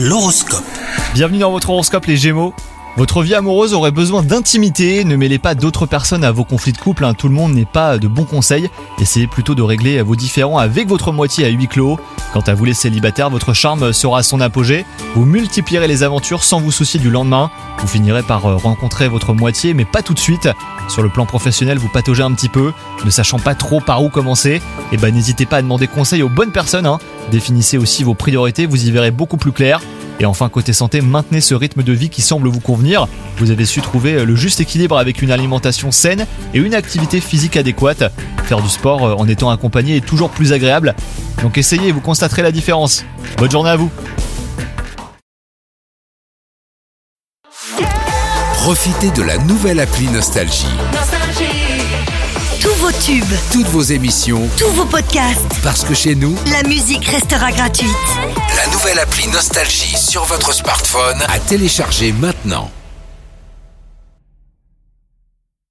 L'horoscope. Bienvenue dans votre horoscope les Gémeaux. Votre vie amoureuse aurait besoin d'intimité, ne mêlez pas d'autres personnes à vos conflits de couple, hein. tout le monde n'est pas de bons conseils, essayez plutôt de régler vos différends avec votre moitié à huis clos. Quant à vous les célibataires, votre charme sera à son apogée, vous multiplierez les aventures sans vous soucier du lendemain, vous finirez par euh, rencontrer votre moitié mais pas tout de suite. Sur le plan professionnel, vous pataugez un petit peu, ne sachant pas trop par où commencer, et ben n'hésitez pas à demander conseil aux bonnes personnes, hein. définissez aussi vos priorités, vous y verrez beaucoup plus clair. Et enfin, côté santé, maintenez ce rythme de vie qui semble vous convenir. Vous avez su trouver le juste équilibre avec une alimentation saine et une activité physique adéquate. Faire du sport euh, en étant accompagné est toujours plus agréable. Donc essayez vous constaterez la différence. Bonne journée à vous Profitez de la nouvelle appli Nostalgie. Toutes vos émissions, tous vos podcasts, parce que chez nous, la musique restera gratuite. la nouvelle appli Nostalgie sur votre smartphone à télécharger maintenant.